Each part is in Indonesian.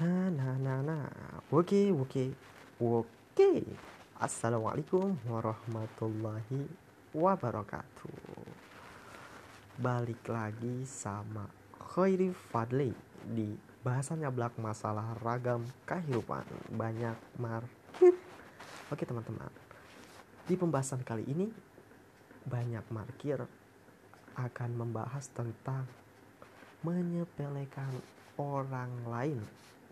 Nah, nah, nah, nah. Oke, oke, oke. Assalamualaikum warahmatullahi wabarakatuh. Balik lagi sama Khairi Fadli di bahasannya belak masalah ragam kehidupan banyak markir. Oke teman-teman, di pembahasan kali ini banyak markir akan membahas tentang menyepelekan orang lain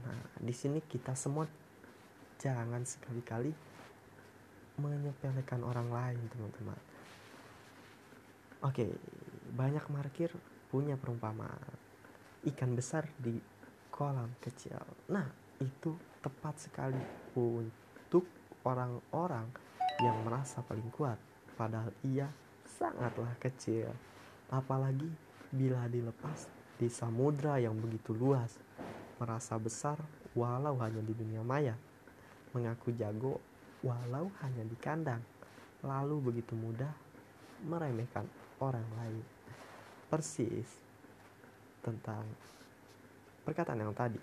Nah, di sini kita semua jangan sekali-kali menyepelekan orang lain, teman-teman. Oke, banyak markir punya perumpamaan. Ikan besar di kolam kecil. Nah, itu tepat sekali untuk orang-orang yang merasa paling kuat. Padahal ia sangatlah kecil. Apalagi bila dilepas di samudra yang begitu luas merasa besar walau hanya di dunia maya, mengaku jago walau hanya di kandang, lalu begitu mudah meremehkan orang lain. Persis tentang perkataan yang tadi,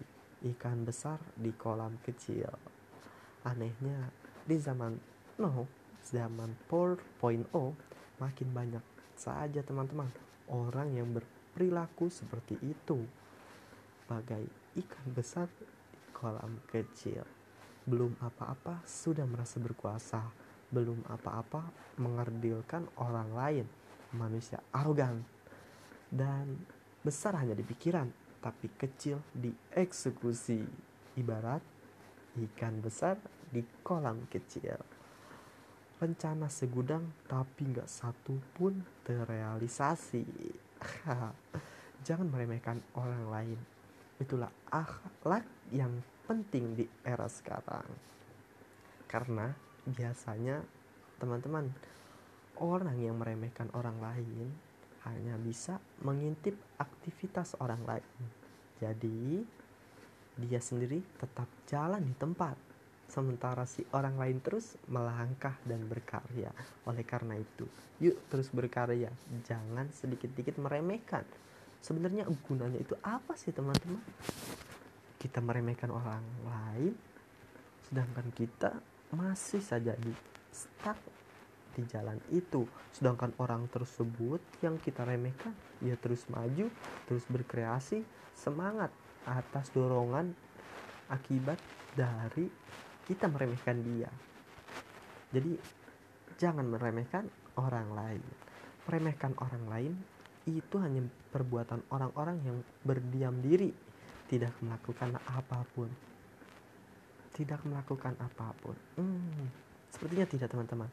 ikan besar di kolam kecil. Anehnya, di zaman no, zaman 4.0 makin banyak saja teman-teman orang yang berperilaku seperti itu. Bagai ikan besar di kolam kecil. Belum apa-apa sudah merasa berkuasa, belum apa-apa mengerdilkan orang lain. Manusia arogan dan besar hanya di pikiran, tapi kecil di eksekusi. Ibarat ikan besar di kolam kecil. Rencana segudang tapi nggak satu pun terrealisasi. Jangan meremehkan orang lain itulah akhlak yang penting di era sekarang. Karena biasanya teman-teman orang yang meremehkan orang lain hanya bisa mengintip aktivitas orang lain. Jadi dia sendiri tetap jalan di tempat sementara si orang lain terus melangkah dan berkarya. Oleh karena itu yuk terus berkarya. Jangan sedikit-sedikit meremehkan sebenarnya gunanya itu apa sih teman-teman? Kita meremehkan orang lain sedangkan kita masih saja di stuck di jalan itu. Sedangkan orang tersebut yang kita remehkan dia terus maju terus berkreasi semangat atas dorongan akibat dari kita meremehkan dia. Jadi jangan meremehkan orang lain. Meremehkan orang lain itu hanya perbuatan orang-orang yang berdiam diri, tidak melakukan apa pun. Tidak melakukan apa pun. Hmm, sepertinya tidak teman-teman.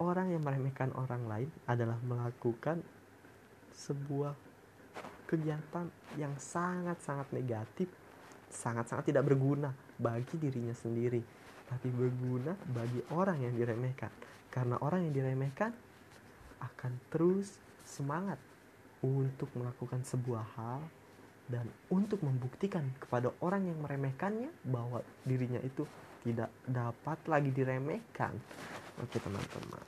Orang yang meremehkan orang lain adalah melakukan sebuah kegiatan yang sangat-sangat negatif, sangat-sangat tidak berguna bagi dirinya sendiri, tapi berguna bagi orang yang diremehkan. Karena orang yang diremehkan akan terus semangat untuk melakukan sebuah hal dan untuk membuktikan kepada orang yang meremehkannya bahwa dirinya itu tidak dapat lagi diremehkan. Oke teman-teman,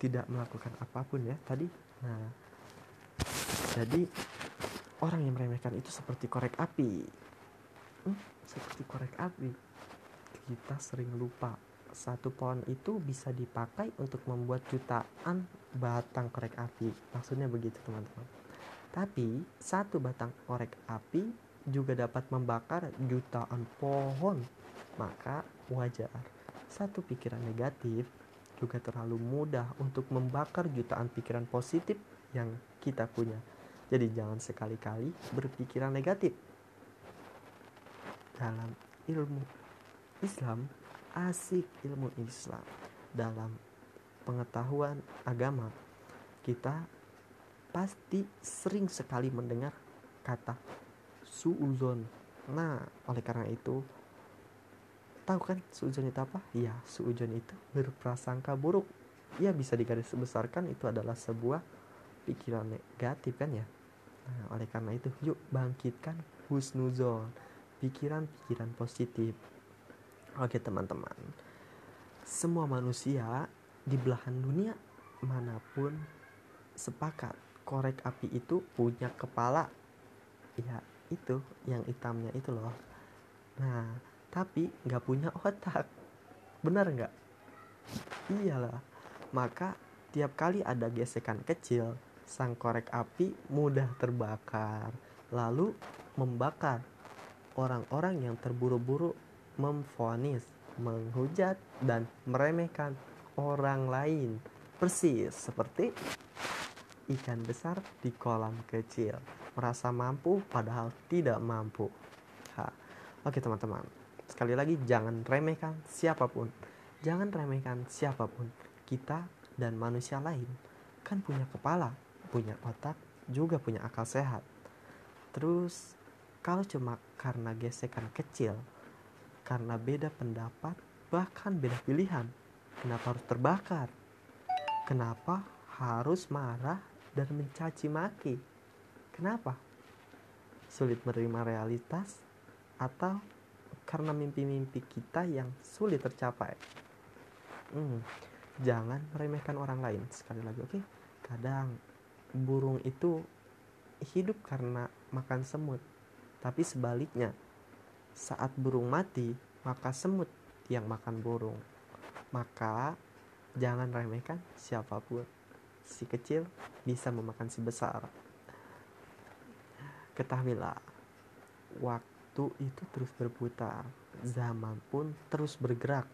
tidak melakukan apa pun ya tadi. Nah, jadi orang yang meremehkan itu seperti korek api, hmm, seperti korek api. Kita sering lupa satu pohon itu bisa dipakai untuk membuat jutaan batang korek api. Maksudnya begitu teman-teman. Tapi satu batang korek api juga dapat membakar jutaan pohon. Maka wajar satu pikiran negatif juga terlalu mudah untuk membakar jutaan pikiran positif yang kita punya. Jadi jangan sekali-kali berpikiran negatif. Dalam ilmu Islam asik ilmu Islam. Dalam pengetahuan agama kita pasti sering sekali mendengar kata suuzon. Nah oleh karena itu tahu kan suuzon itu apa? Ya suuzon itu berprasangka buruk. Ya bisa digaris besarkan itu adalah sebuah pikiran negatif kan ya? Nah oleh karena itu yuk bangkitkan husnuzon pikiran-pikiran positif Oke teman-teman, semua manusia di belahan dunia mana pun sepakat korek api itu punya kepala. Ya, itu yang hitamnya itu loh. Nah tapi nggak punya otak. Benar nggak? Iyalah. Maka tiap kali ada gesekan kecil sang korek api mudah terbakar lalu membakar orang-orang yang terburu-buru memfonis menghujat dan meremehkan orang lain. Persis seperti ikan besar di kolam kecil. Merasa mampu padahal tidak mampu. Ha. oke teman-teman. Sekali lagi jangan remehkan siapa pun. Jangan remehkan siapa pun. Kita dan manusia lain kan punya kepala punya otak juga punya akal sehat. Terus kalau cuma karena gesekan kecil karena beda pendapat bahkan beda pilihan. Kenapa harus terbakar? Kenapa harus marah dan mencaci maki? Kenapa? Sulit menerima realitas atau karena mimpi-mimpi kita yang sulit tercapai? Hmm, jangan meremehkan orang lain. Sekali lagi oke? Okay? kadang burung itu hidup karena makan semut tapi sebaliknya saat burung mati maka semut yang makan burung. Maka jangan remehkan siapa pun. Si kecil bisa memakan si besar. Ketahuilah waktu itu terus berputar. Zaman pun terus bergerak.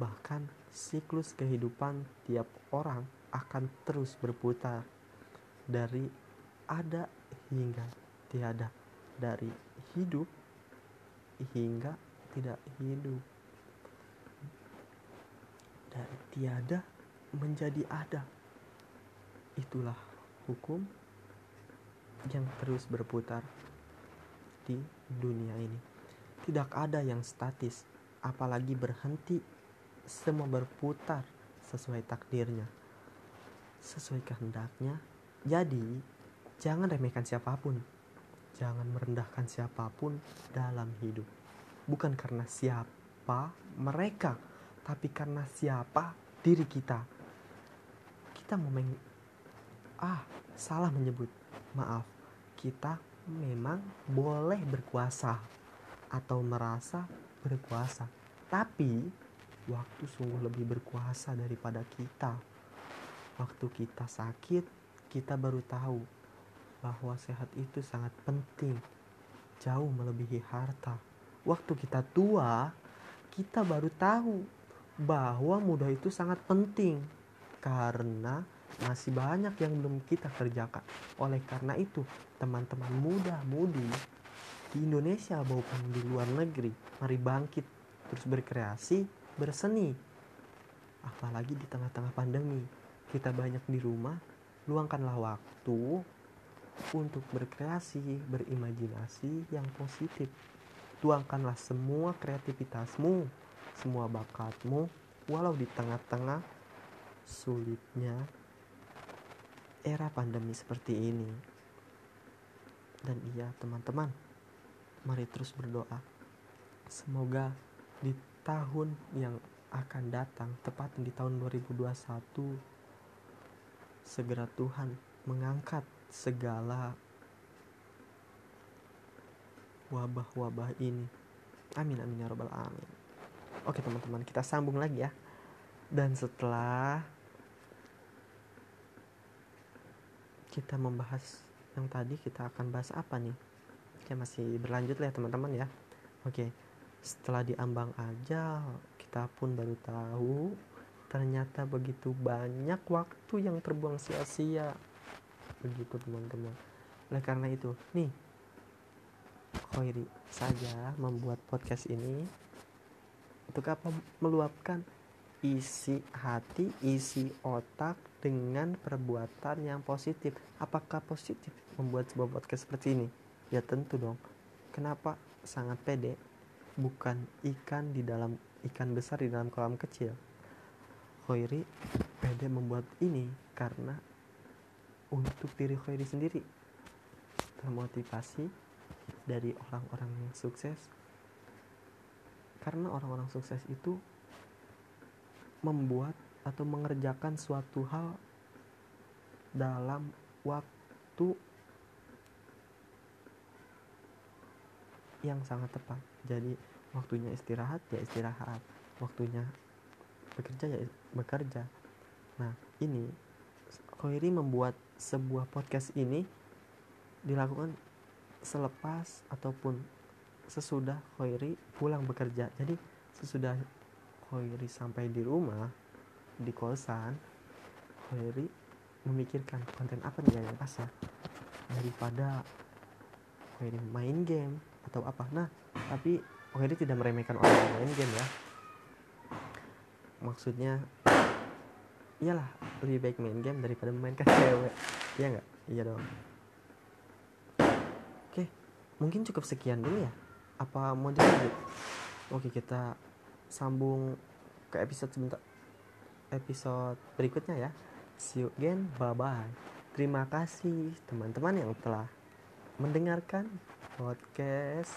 Bahkan siklus kehidupan tiap orang akan terus berputar. Dari ada hingga tiada. Dari hidup hingga tidak hidup. Dari tiada menjadi ada. Itulah hukum yang terus berputar di dunia ini. Tidak ada yang statis apalagi berhenti semua berputar sesuai takdirnya sesuai kehendaknya. Jadi jangan remehkan siapa pun jangan merendahkan siapa pun dalam hidup. Bukan karena siapa mereka, tapi karena siapa diri kita. Kita mau meng ah salah menyebut. Maaf kita memang boleh berkuasa atau merasa berkuasa. Tapi waktu sungguh lebih berkuasa daripada kita. Waktu kita sakit kita baru tahu bahwa sehat itu sangat penting jauh melebihi harta waktu kita tua, kita baru tahu bahwa muda itu sangat penting karena masih banyak yang belum kita kerjakan. Oleh karena itu, teman-teman muda-mudi di Indonesia maupun di luar negeri, mari bangkit terus berkreasi, berseni. Apalagi di tengah-tengah pandemi, kita banyak di rumah, luangkanlah waktu untuk berkreasi, berimajinasi yang positif tuangkanlah semua kreativitasmu, semua bakatmu, walau di tengah-tengah sulitnya era pandemi seperti ini. Dan iya, teman-teman, mari terus berdoa. Semoga di tahun yang akan datang, tepat di tahun 2021, segera Tuhan mengangkat segala wabah-wabah ini. Amin amin ya robbal alamin. Oke teman-teman kita sambung lagi ya. Dan setelah kita membahas yang tadi kita akan bahas apa nih? Oke masih berlanjut lah ya teman-teman ya. Oke setelah diambang aja kita pun baru tahu ternyata begitu banyak waktu yang terbuang sia-sia begitu teman-teman oleh karena itu nih Khairi saja membuat podcast ini untuk apa meluapkan isi hati, isi otak dengan perbuatan yang positif. Apakah positif membuat sebuah podcast seperti ini? Ya tentu dong. Kenapa sangat pede? Bukan ikan di dalam ikan besar di dalam kolam kecil. Khairi pede membuat ini karena untuk diri Khairi sendiri. Termotivasi dari orang-orang yang sukses. Karena orang-orang sukses itu membuat atau mengerjakan suatu hal dalam waktu yang sangat tepat. Jadi waktunya istirahat ya istirahat. Waktunya bekerja ya bekerja. Nah ini Khairi membuat sebuah podcast ini dilakukan selepas ataupun sesudah Khairi pulang bekerja. Jadi sesudah Khairi sampai di rumah di kosan Khairi memikirkan konten apa nih yang pas ya daripada Khairi main game atau apa. Nah tapi Khairi tidak meremehkan orang yang main game ya. Maksudnya iyalah lebih baik main game daripada memainkan cewek. Iya nggak? Iya dong. Oke mungkin cukup sekian dulu ya. Apa mau dilanjut? Oke kita sambung ke episode sebentar episode berikutnya ya. See you again. Bye bye terima kasih teman-teman yang telah mendengarkan podcast.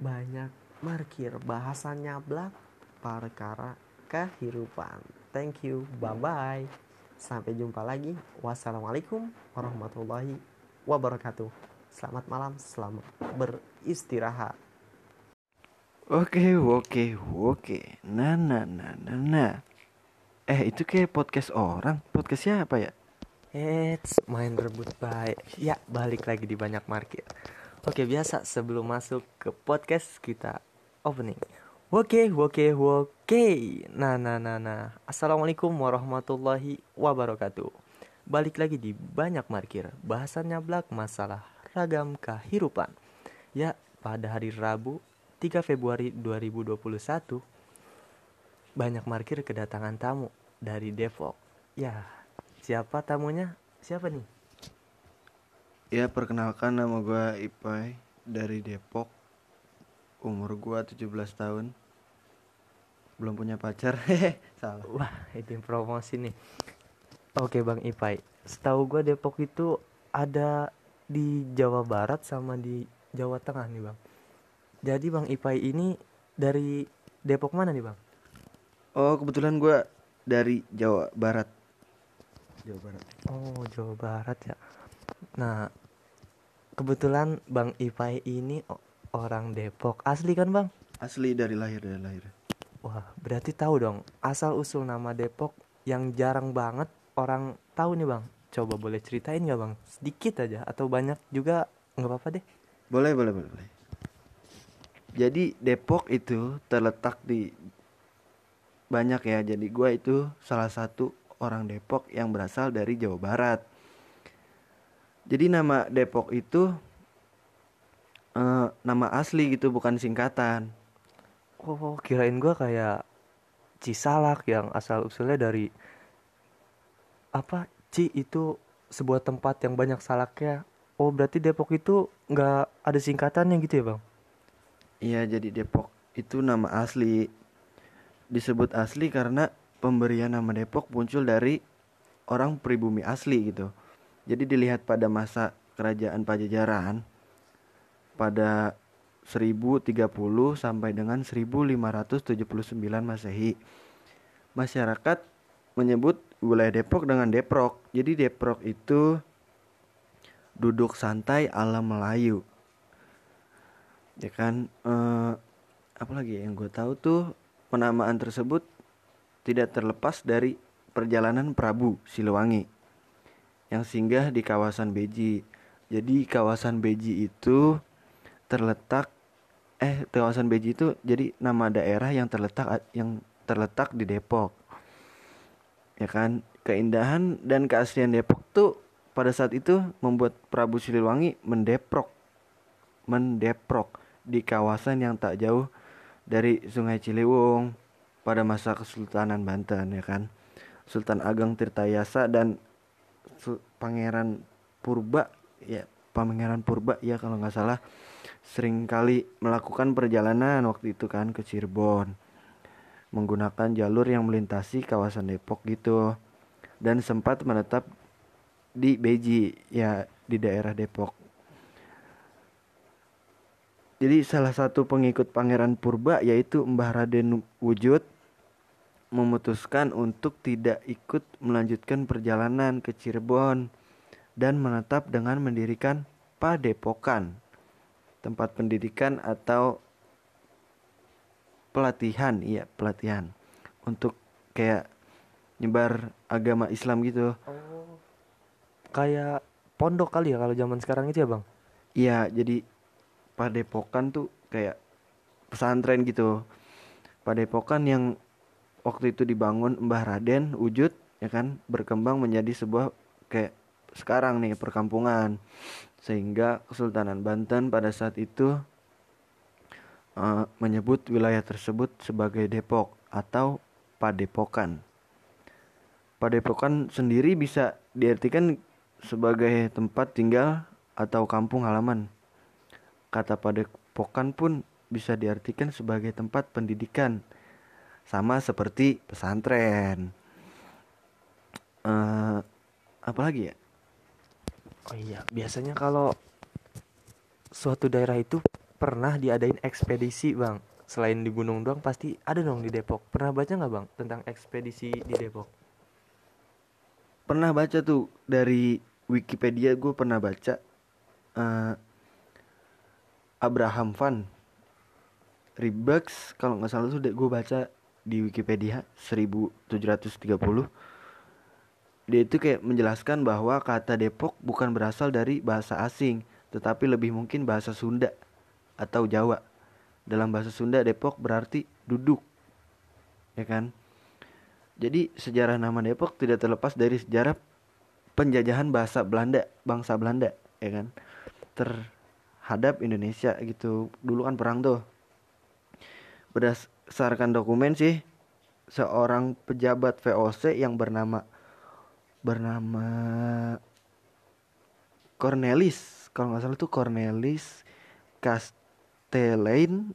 Banyak markir bahasannya blak. Perkara kehidupan thank you bye bye sampai jumpa lagi wassalamualaikum warahmatullahi wabarakatuh selamat malam selamat beristirahat Oke, oke, oke. Nah, nah, nah, nah, nah. Eh, itu kayak podcast orang. Podcastnya apa ya? Eits, main rebut baik. Ya, balik lagi di banyak market. Oke, biasa sebelum masuk ke podcast kita opening. Oke, oke, oke. Nah, nah, nah, nah. Assalamualaikum warahmatullahi wabarakatuh. Balik lagi di banyak markir. Bahasannya blak masalah ragam kehidupan. Ya, pada hari Rabu 3 Februari 2021 banyak markir kedatangan tamu dari Depok. Ya, siapa tamunya? Siapa nih? Ya, perkenalkan nama gue Ipai dari Depok. Umur gue 17 tahun. Belum punya pacar. Hehe, salah. Wah, ini promosi nih. Oke, Bang Ipai. Setahu gue Depok itu ada di Jawa Barat sama di Jawa Tengah nih, Bang. Jadi Bang Ipai ini dari Depok mana nih Bang? Oh, kebetulan gue dari Jawa Barat. Jawa Barat. Oh, Jawa Barat ya. Nah, kebetulan Bang Ipai ini orang Depok. Asli kan Bang? Asli dari lahir dari lahir. Wah, berarti tahu dong asal usul nama Depok yang jarang banget orang tahu nih Bang. Coba boleh ceritain nggak Bang? Sedikit aja atau banyak juga nggak apa-apa deh. Boleh, boleh, boleh, boleh. Jadi Depok itu terletak di banyak ya. Jadi gue itu salah satu orang Depok yang berasal dari Jawa Barat. Jadi nama Depok itu uh, nama asli gitu bukan singkatan. Oh, kirain gue kayak Cisalak yang asal usulnya dari apa? Ci itu sebuah tempat yang banyak salaknya. Oh, berarti Depok itu nggak ada singkatannya gitu ya, Bang? Iya, jadi Depok itu nama asli. Disebut asli karena pemberian nama Depok muncul dari orang pribumi asli gitu. Jadi dilihat pada masa kerajaan Pajajaran pada 1030 sampai dengan 1579 Masehi. Masyarakat menyebut wilayah Depok dengan Deprok. Jadi Deprok itu duduk santai ala Melayu ya kan eh, apalagi yang gue tahu tuh penamaan tersebut tidak terlepas dari perjalanan Prabu Siliwangi yang singgah di kawasan Beji. Jadi kawasan Beji itu terletak eh kawasan Beji itu jadi nama daerah yang terletak yang terletak di Depok. Ya kan? Keindahan dan keaslian Depok tuh pada saat itu membuat Prabu Siliwangi mendeprok mendeprok di kawasan yang tak jauh dari Sungai Ciliwung pada masa Kesultanan Banten ya kan. Sultan Ageng Tirtayasa dan Pangeran Purba ya Pangeran Purba ya kalau nggak salah sering kali melakukan perjalanan waktu itu kan ke Cirebon menggunakan jalur yang melintasi kawasan Depok gitu dan sempat menetap di Beji ya di daerah Depok. Jadi salah satu pengikut Pangeran Purba yaitu Mbah Raden Wujud memutuskan untuk tidak ikut melanjutkan perjalanan ke Cirebon dan menetap dengan mendirikan Padepokan tempat pendidikan atau pelatihan iya pelatihan untuk kayak nyebar agama Islam gitu Oh. Kayak pondok kali ya kalau zaman sekarang itu ya, Bang? iya jadi padepokan tuh kayak pesantren gitu padepokan yang waktu itu dibangun Mbah Raden Wujud ya kan berkembang menjadi sebuah kayak sekarang nih perkampungan sehingga Kesultanan Banten pada saat itu eh, menyebut wilayah tersebut sebagai Depok atau Padepokan. Padepokan sendiri bisa diartikan sebagai tempat tinggal atau kampung halaman. Kata Padepokan pun bisa diartikan sebagai tempat pendidikan, sama seperti pesantren. Eh, apa lagi ya? Oh iya, biasanya kalau suatu daerah itu pernah diadain ekspedisi, Bang. Selain di gunung doang pasti ada dong di Depok. Pernah baca nggak, Bang, tentang ekspedisi di Depok? pernah baca tuh dari Wikipedia gue pernah baca eh, Abraham Van Riebeeks kalau nggak salah tuh gue baca di Wikipedia 1730 dia itu kayak menjelaskan bahwa kata Depok bukan berasal dari bahasa asing tetapi lebih mungkin bahasa Sunda atau Jawa dalam bahasa Sunda Depok berarti duduk ya kan jadi sejarah nama Depok tidak terlepas dari sejarah penjajahan bahasa Belanda, bangsa Belanda, ya kan? Terhadap Indonesia gitu. Dulu kan perang tuh. Berdasarkan dokumen sih seorang pejabat VOC yang bernama bernama Cornelis, kalau nggak salah tuh Cornelis Castellane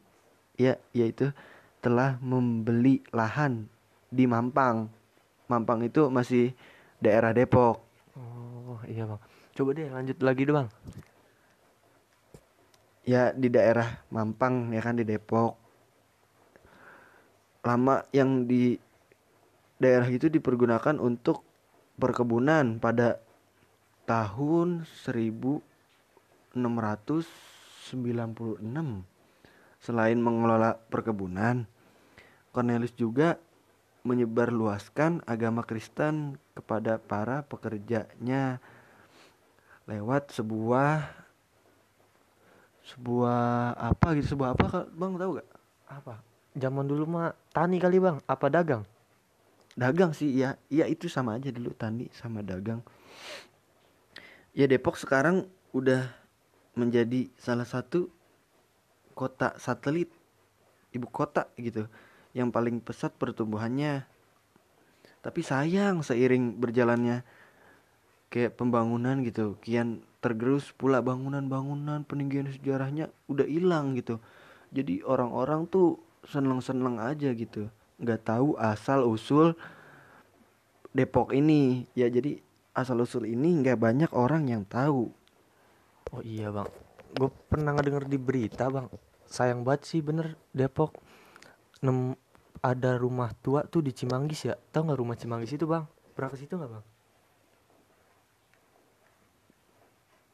ya yaitu telah membeli lahan di Mampang. Mampang itu masih daerah Depok. Oh, iya, Bang. Coba deh lanjut lagi deh, Bang. Ya di daerah Mampang ya kan di Depok. Lama yang di daerah itu dipergunakan untuk perkebunan pada tahun 1696. Selain mengelola perkebunan, Cornelis juga menyebarluaskan agama Kristen kepada para pekerjanya lewat sebuah sebuah apa gitu sebuah apa bang tahu gak Apa? Zaman dulu mah tani kali, Bang. Apa dagang? Dagang sih ya ya itu sama aja dulu tani sama dagang. Ya Depok sekarang udah menjadi salah satu kota satelit ibu kota gitu yang paling pesat pertumbuhannya. Tapi sayang seiring berjalannya kayak pembangunan gitu. Kian tergerus pula bangunan-bangunan peninggian sejarahnya udah hilang gitu. Jadi orang-orang tuh seneng-seneng aja gitu nggak tahu asal usul Depok ini ya jadi asal usul ini nggak banyak orang yang tahu Oh iya, Bang. Gue pernah ngedenger di berita, Bang. Sayang banget sih bener Depok. Nem ada rumah tua tuh di Cimanggis ya. Tahu nggak rumah Cimanggis itu, Bang? Pernah ke situ nggak, Bang?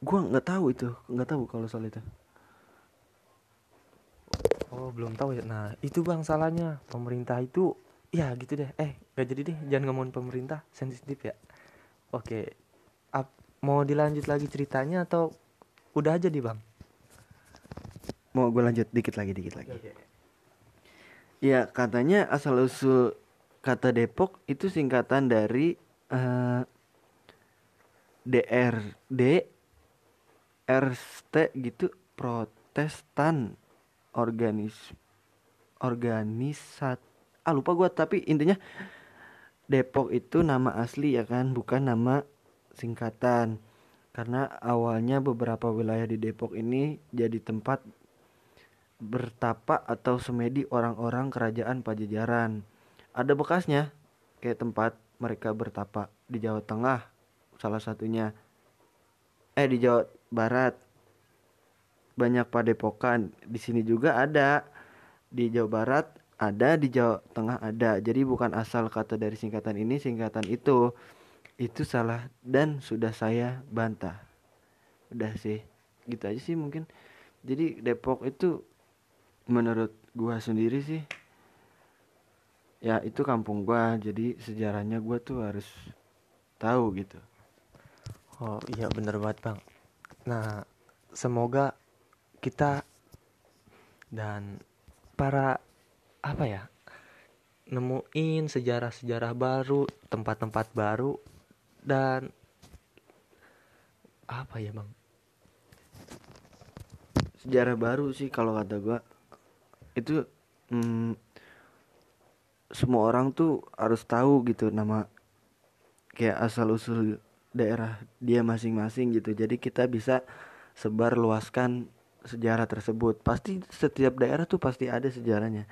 gua nggak tahu itu nggak tahu kalau soal itu Oh, belum tahu ya. Nah, itu Bang salahnya. Pemerintah itu ya gitu deh. Eh, gak jadi deh. Jangan ngomongin pemerintah, sensitif ya. Oke. Ap- mau dilanjut lagi ceritanya atau udah aja di, Bang? mau gue lanjut dikit lagi dikit lagi ya katanya asal usul kata Depok itu singkatan dari eh, DRD RST gitu Protestan organis organisat ah lupa gua tapi intinya Depok itu nama asli ya kan bukan nama singkatan karena awalnya beberapa wilayah di Depok ini jadi tempat bertapa atau semedi orang-orang kerajaan Pajajaran. Ada bekasnya kayak tempat mereka bertapa di Jawa Tengah salah satunya. Eh di Jawa Barat banyak padepokan. Di sini juga ada di Jawa Barat ada di Jawa Tengah ada. Jadi bukan asal kata dari singkatan ini singkatan itu. Itu salah dan sudah saya bantah. Udah sih. Gitu aja sih mungkin jadi Depok itu menurut gua sendiri sih ya itu kampung gua jadi sejarahnya gua tuh harus tahu gitu Oh iya bener banget bang. Nah semoga kita dan para apa ya nemuin sejarah-sejarah baru, tempat-tempat baru dan apa ya bang? sejarah baru sih kalau kata gua itu mm, semua orang tuh harus tahu gitu nama kayak asal usul daerah dia masing-masing gitu jadi kita bisa sebar luaskan sejarah tersebut. Pasti setiap daerah tuh pasti ada sejarahnya.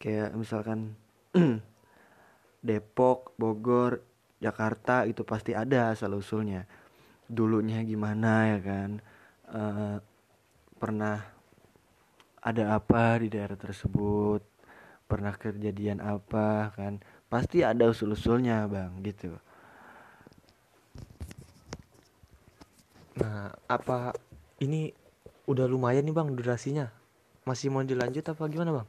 Kayak misalkan Depok Bogor Jakarta itu pasti ada asal usulnya. Dulunya gimana ya kan? Eh, pernah ada apa di daerah tersebut? Pernah kejadian apa kan? Pasti ada usul-usulnya bang gitu. Nah apa ini udah lumayan nih bang durasinya? Masih mau dilanjut apa gimana bang?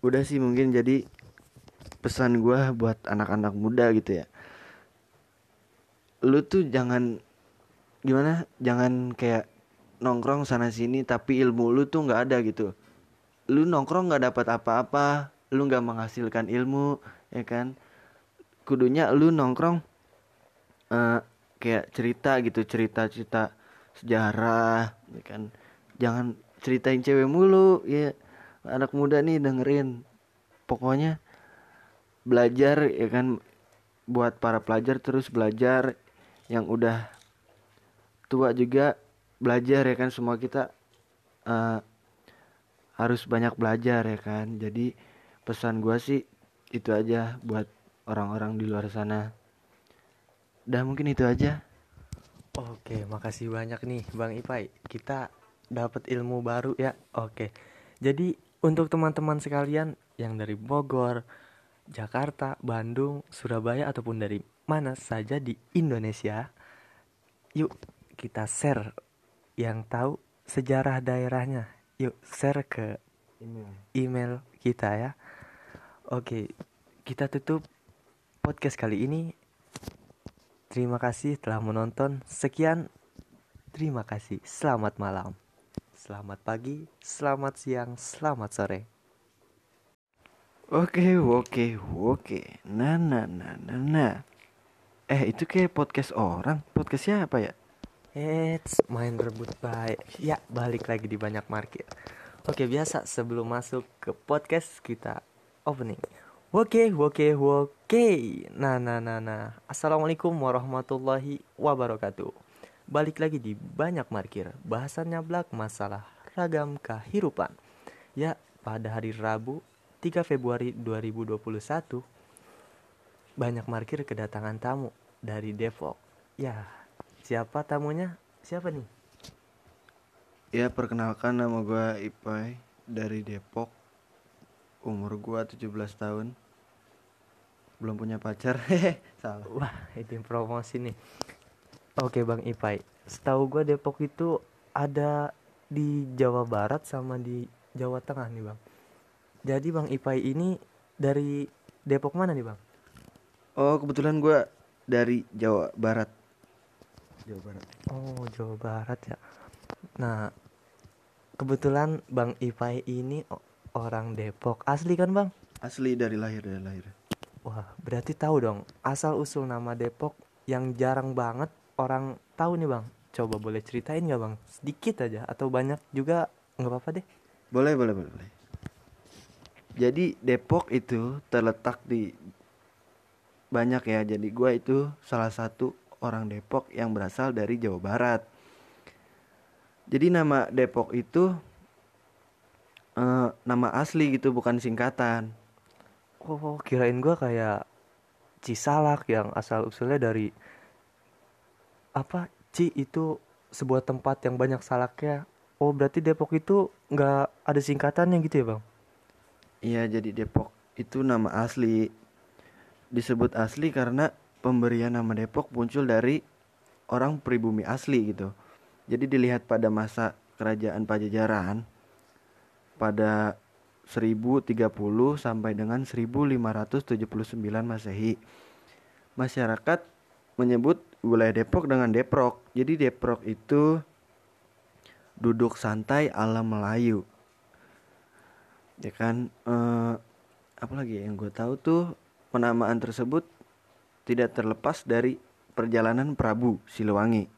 udah sih mungkin jadi pesan gua buat anak-anak muda gitu ya lu tuh jangan gimana jangan kayak nongkrong sana sini tapi ilmu lu tuh nggak ada gitu lu nongkrong nggak dapat apa-apa lu nggak menghasilkan ilmu ya kan kudunya lu nongkrong eh, kayak cerita gitu cerita-cerita sejarah ya kan. Jangan ceritain cewek mulu ya. Anak muda nih dengerin. Pokoknya belajar ya kan buat para pelajar terus belajar. Yang udah tua juga belajar ya kan. Semua kita eh, harus banyak belajar ya kan. Jadi pesan gua sih itu aja buat orang-orang di luar sana. Udah mungkin itu aja Oke, makasih banyak nih Bang Ipai. Kita dapat ilmu baru ya. Oke. Jadi untuk teman-teman sekalian yang dari Bogor, Jakarta, Bandung, Surabaya ataupun dari mana saja di Indonesia, yuk kita share yang tahu sejarah daerahnya. Yuk share ke email kita ya. Oke, kita tutup podcast kali ini. Terima kasih telah menonton. Sekian. Terima kasih. Selamat malam. Selamat pagi, selamat siang, selamat sore. Oke, oke, oke. Nah, nah, nah, nah, nah. Eh, itu kayak podcast orang. Podcastnya apa ya? Eits, main rebut baik. Ya, balik lagi di banyak market. Oke, biasa sebelum masuk ke podcast kita opening. Oke, oke, oke. Nah, nah, nah, nah. Assalamualaikum warahmatullahi wabarakatuh. Balik lagi di banyak markir. Bahasannya blak masalah ragam kehidupan. Ya, pada hari Rabu 3 Februari 2021 banyak markir kedatangan tamu dari Depok. Ya, siapa tamunya? Siapa nih? Ya, perkenalkan nama gua Ipai dari Depok. Umur gua 17 tahun. Belum punya pacar. Salah. Wah, ini promosi nih. Oke, Bang Ipai. Setahu gua Depok itu ada di Jawa Barat sama di Jawa Tengah nih, Bang. Jadi Bang Ipai ini dari Depok mana nih, Bang? Oh, kebetulan gua dari Jawa Barat. Jawa Barat. Oh, Jawa Barat ya. Nah, kebetulan Bang Ipai ini orang Depok. Asli kan, Bang? Asli dari lahir dari lahir. Wah, berarti tahu dong asal usul nama Depok yang jarang banget orang tahu nih bang. Coba boleh ceritain nggak bang? Sedikit aja atau banyak juga nggak apa-apa deh. Boleh, boleh, boleh, boleh. Jadi Depok itu terletak di banyak ya. Jadi gua itu salah satu orang Depok yang berasal dari Jawa Barat. Jadi nama Depok itu eh, nama asli gitu, bukan singkatan. Oh, kirain gua kayak Cisalak yang asal usulnya dari apa? Ci itu sebuah tempat yang banyak salaknya. Oh, berarti Depok itu nggak ada singkatannya gitu ya bang? Iya, jadi Depok itu nama asli. Disebut asli karena pemberian nama Depok muncul dari orang pribumi asli gitu. Jadi dilihat pada masa kerajaan Pajajaran pada 1030 sampai dengan 1579 Masehi. Masyarakat menyebut wilayah Depok dengan Deprok. Jadi Deprok itu duduk santai ala Melayu. Ya kan eh, apa lagi yang gue tahu tuh penamaan tersebut tidak terlepas dari perjalanan Prabu Siliwangi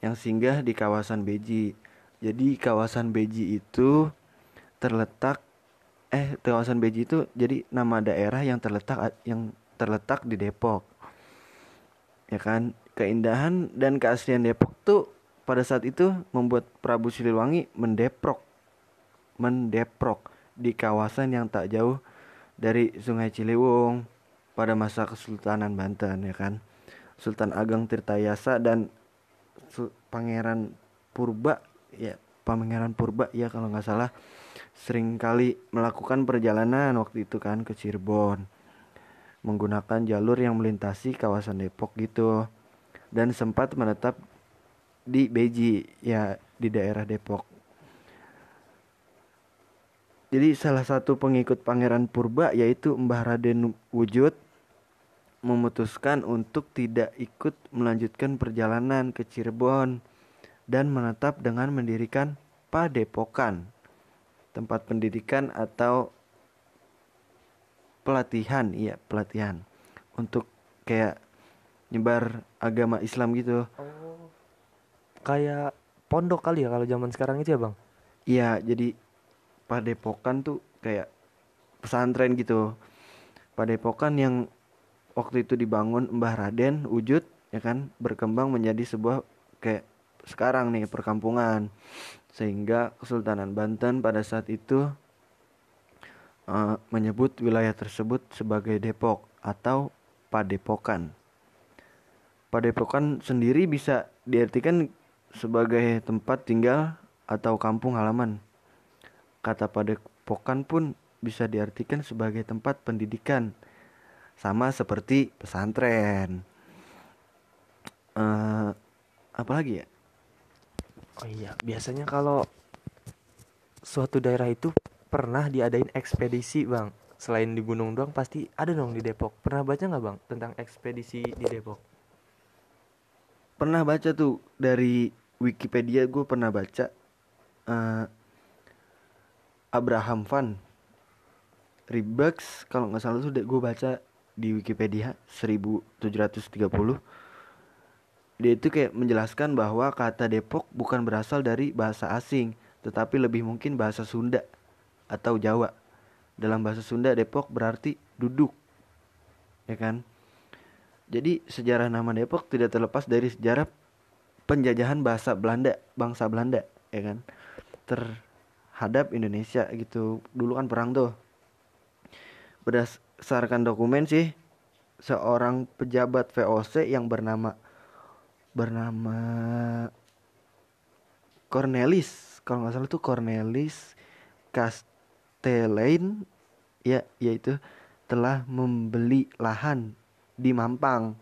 yang singgah di kawasan Beji. Jadi kawasan Beji itu terletak eh kawasan Beji itu jadi nama daerah yang terletak yang terletak di Depok. Ya kan? Keindahan dan keaslian Depok tuh pada saat itu membuat Prabu Siliwangi mendeprok mendeprok di kawasan yang tak jauh dari Sungai Ciliwung pada masa Kesultanan Banten ya kan. Sultan Ageng Tirtayasa dan Pangeran Purba ya Pangeran Purba ya kalau nggak salah sering kali melakukan perjalanan waktu itu kan ke Cirebon menggunakan jalur yang melintasi kawasan Depok gitu dan sempat menetap di Beji ya di daerah Depok. Jadi salah satu pengikut Pangeran Purba yaitu Mbah Raden Wujud memutuskan untuk tidak ikut melanjutkan perjalanan ke Cirebon dan menetap dengan mendirikan Padepokan, tempat pendidikan atau pelatihan, iya pelatihan untuk kayak nyebar agama Islam gitu. Oh. Kayak pondok kali ya kalau zaman sekarang itu ya, Bang? Iya, jadi Padepokan tuh kayak pesantren gitu. Padepokan yang waktu itu dibangun Mbah Raden Wujud ya kan berkembang menjadi sebuah kayak sekarang nih perkampungan sehingga Kesultanan Banten pada saat itu uh, menyebut wilayah tersebut sebagai Depok atau Padepokan. Padepokan sendiri bisa diartikan sebagai tempat tinggal atau kampung halaman. Kata Padepokan pun bisa diartikan sebagai tempat pendidikan sama seperti pesantren uh, apa lagi ya oh iya biasanya kalau suatu daerah itu pernah diadain ekspedisi bang. Selain di gunung doang pasti ada dong di Depok. Pernah baca nggak bang tentang ekspedisi di Depok? Pernah baca tuh. Dari Wikipedia gue pernah baca uh, Abraham Van Ribaks kalau nggak salah tuh gue baca di Wikipedia 1730 dia itu kayak menjelaskan bahwa kata Depok bukan berasal dari bahasa asing tetapi lebih mungkin bahasa Sunda atau Jawa. Dalam bahasa Sunda Depok berarti duduk ya kan? Jadi sejarah nama Depok tidak terlepas dari sejarah penjajahan bahasa Belanda bangsa Belanda ya kan? Terhadap Indonesia gitu. Dulu kan perang tuh. Berdas berdasarkan dokumen sih seorang pejabat VOC yang bernama bernama Cornelis. Kalau nggak salah tuh Cornelis Castellane. Ya yaitu telah membeli lahan di Mampang.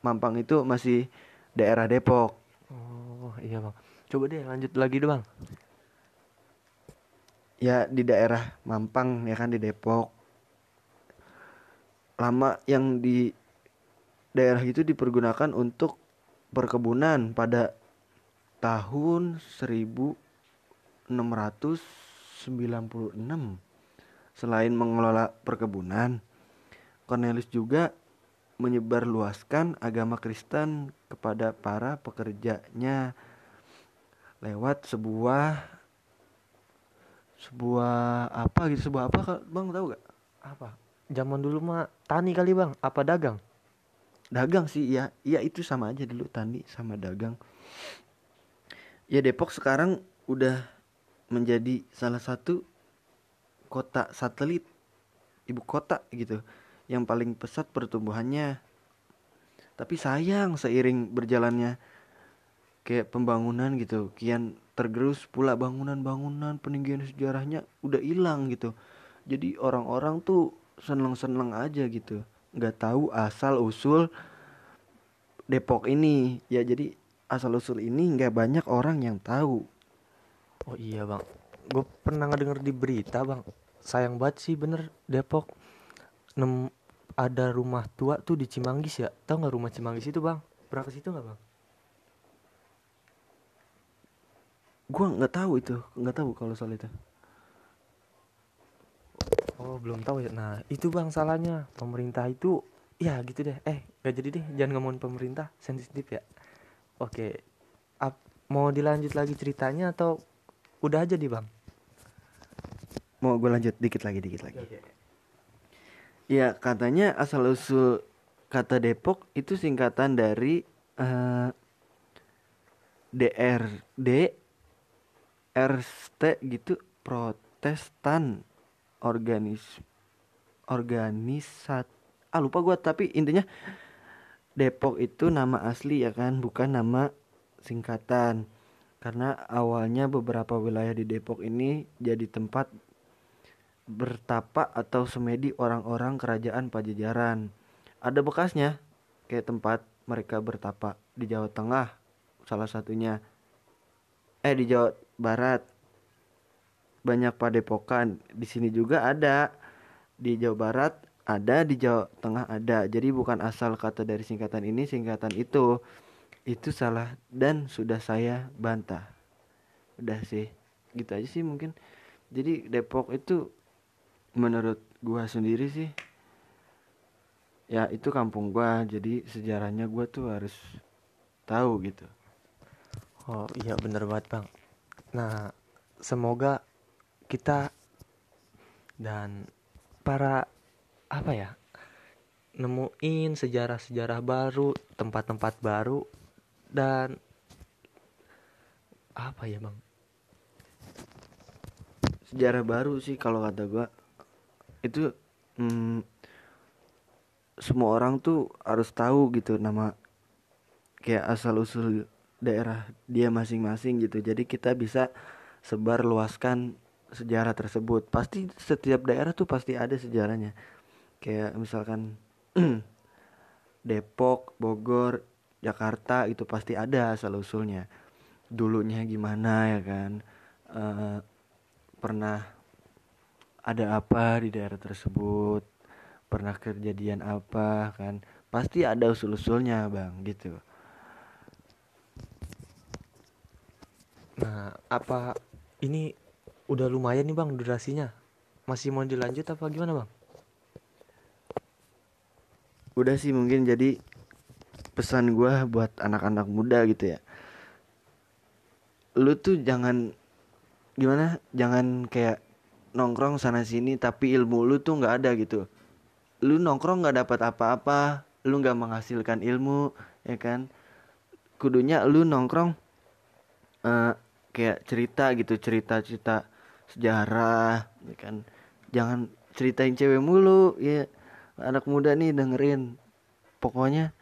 Mampang itu masih daerah Depok. Oh iya bang. Coba deh lanjut lagi dong bang. Ya di daerah Mampang ya kan di Depok. Lama yang di daerah itu dipergunakan untuk perkebunan pada tahun 1696. Selain mengelola perkebunan, Cornelis juga menyebarluaskan agama Kristen kepada para pekerjanya lewat sebuah sebuah apa gitu? Sebuah apa bang tahu gak apa? Zaman dulu mah tani kali bang. Apa dagang dagang sih ya iya itu sama aja dulu tani sama dagang. Ya Depok sekarang udah menjadi salah satu kota satelit ibu kota gitu. Yang paling pesat pertumbuhannya. Tapi sayang seiring berjalannya kayak pembangunan gitu. Kian tergerus pula bangunan-bangunan peninggian sejarahnya udah hilang gitu. Jadi orang-orang tuh seneng-seneng aja gitu nggak tahu asal usul Depok ini ya jadi asal usul ini nggak banyak orang yang tahu Oh iya bang, gue pernah ngedenger di berita bang. Sayang banget sih bener Depok. Nem ada rumah tua tuh di Cimanggis ya. Tahu nggak rumah Cimanggis itu bang? Pernah ke situ nggak bang? gua nggak tahu itu nggak tahu kalau soal itu Oh belum tahu ya. Nah itu bang salahnya pemerintah itu ya gitu deh. Eh gak jadi deh. Jangan ngomongin pemerintah sensitif ya. Oke. Ap- mau dilanjut lagi ceritanya atau udah aja nih bang? mau gue lanjut dikit lagi dikit lagi ya katanya asal usul kata Depok itu singkatan dari eh, DRD RST gitu Protestan organis organisat ah lupa gua tapi intinya Depok itu nama asli ya kan bukan nama singkatan karena awalnya beberapa wilayah di Depok ini jadi tempat bertapa atau semedi orang-orang kerajaan Pajajaran. Ada bekasnya, kayak tempat mereka bertapa di Jawa Tengah, salah satunya. Eh di Jawa Barat banyak padepokan. Di sini juga ada di Jawa Barat ada di Jawa Tengah ada. Jadi bukan asal kata dari singkatan ini singkatan itu. Itu salah dan sudah saya bantah. Udah sih, gitu aja sih mungkin. Jadi Depok itu menurut gua sendiri sih ya itu kampung gua jadi sejarahnya gua tuh harus tahu gitu Oh iya bener banget bang. Nah semoga kita dan para apa ya nemuin sejarah-sejarah baru, tempat-tempat baru dan apa ya bang? sejarah baru sih kalau kata gua itu mm, semua orang tuh harus tahu gitu nama kayak asal usul daerah dia masing-masing gitu jadi kita bisa sebar luaskan sejarah tersebut. Pasti setiap daerah tuh pasti ada sejarahnya. Kayak misalkan Depok Bogor Jakarta itu pasti ada asal usulnya dulunya gimana ya kan? Eh, pernah ada apa di daerah tersebut? Pernah kejadian apa kan? Pasti ada usul-usulnya bang gitu. Nah apa ini udah lumayan nih bang durasinya? Masih mau dilanjut apa gimana bang? udah sih mungkin jadi pesan gua buat anak-anak muda gitu ya lu tuh jangan gimana jangan kayak nongkrong sana sini tapi ilmu lu tuh nggak ada gitu lu nongkrong nggak dapat apa-apa lu nggak menghasilkan ilmu ya kan kudunya lu nongkrong eh, kayak cerita gitu cerita cerita sejarah ya kan. Jangan ceritain cewek mulu ya. Anak muda nih dengerin. Pokoknya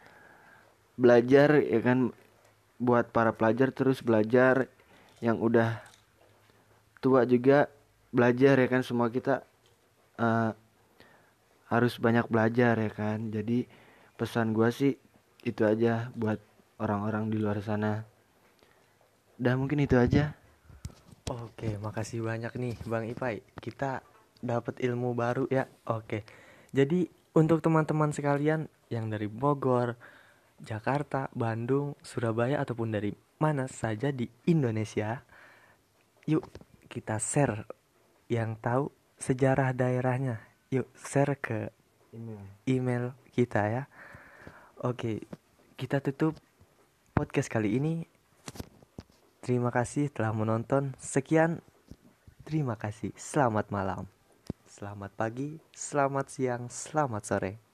belajar ya kan. Buat para pelajar terus belajar. Yang udah tua juga belajar ya kan. Semua kita eh, harus banyak belajar ya kan. Jadi pesan gua sih itu aja buat orang-orang di luar sana. Dan mungkin itu aja Oke, makasih banyak nih Bang Ipai. Kita dapat ilmu baru ya. Oke. Jadi untuk teman-teman sekalian yang dari Bogor, Jakarta, Bandung, Surabaya ataupun dari mana saja di Indonesia, yuk kita share yang tahu sejarah daerahnya. Yuk share ke email kita ya. Oke, kita tutup podcast kali ini. Terima kasih telah menonton. Sekian. Terima kasih. Selamat malam. Selamat pagi, selamat siang, selamat sore.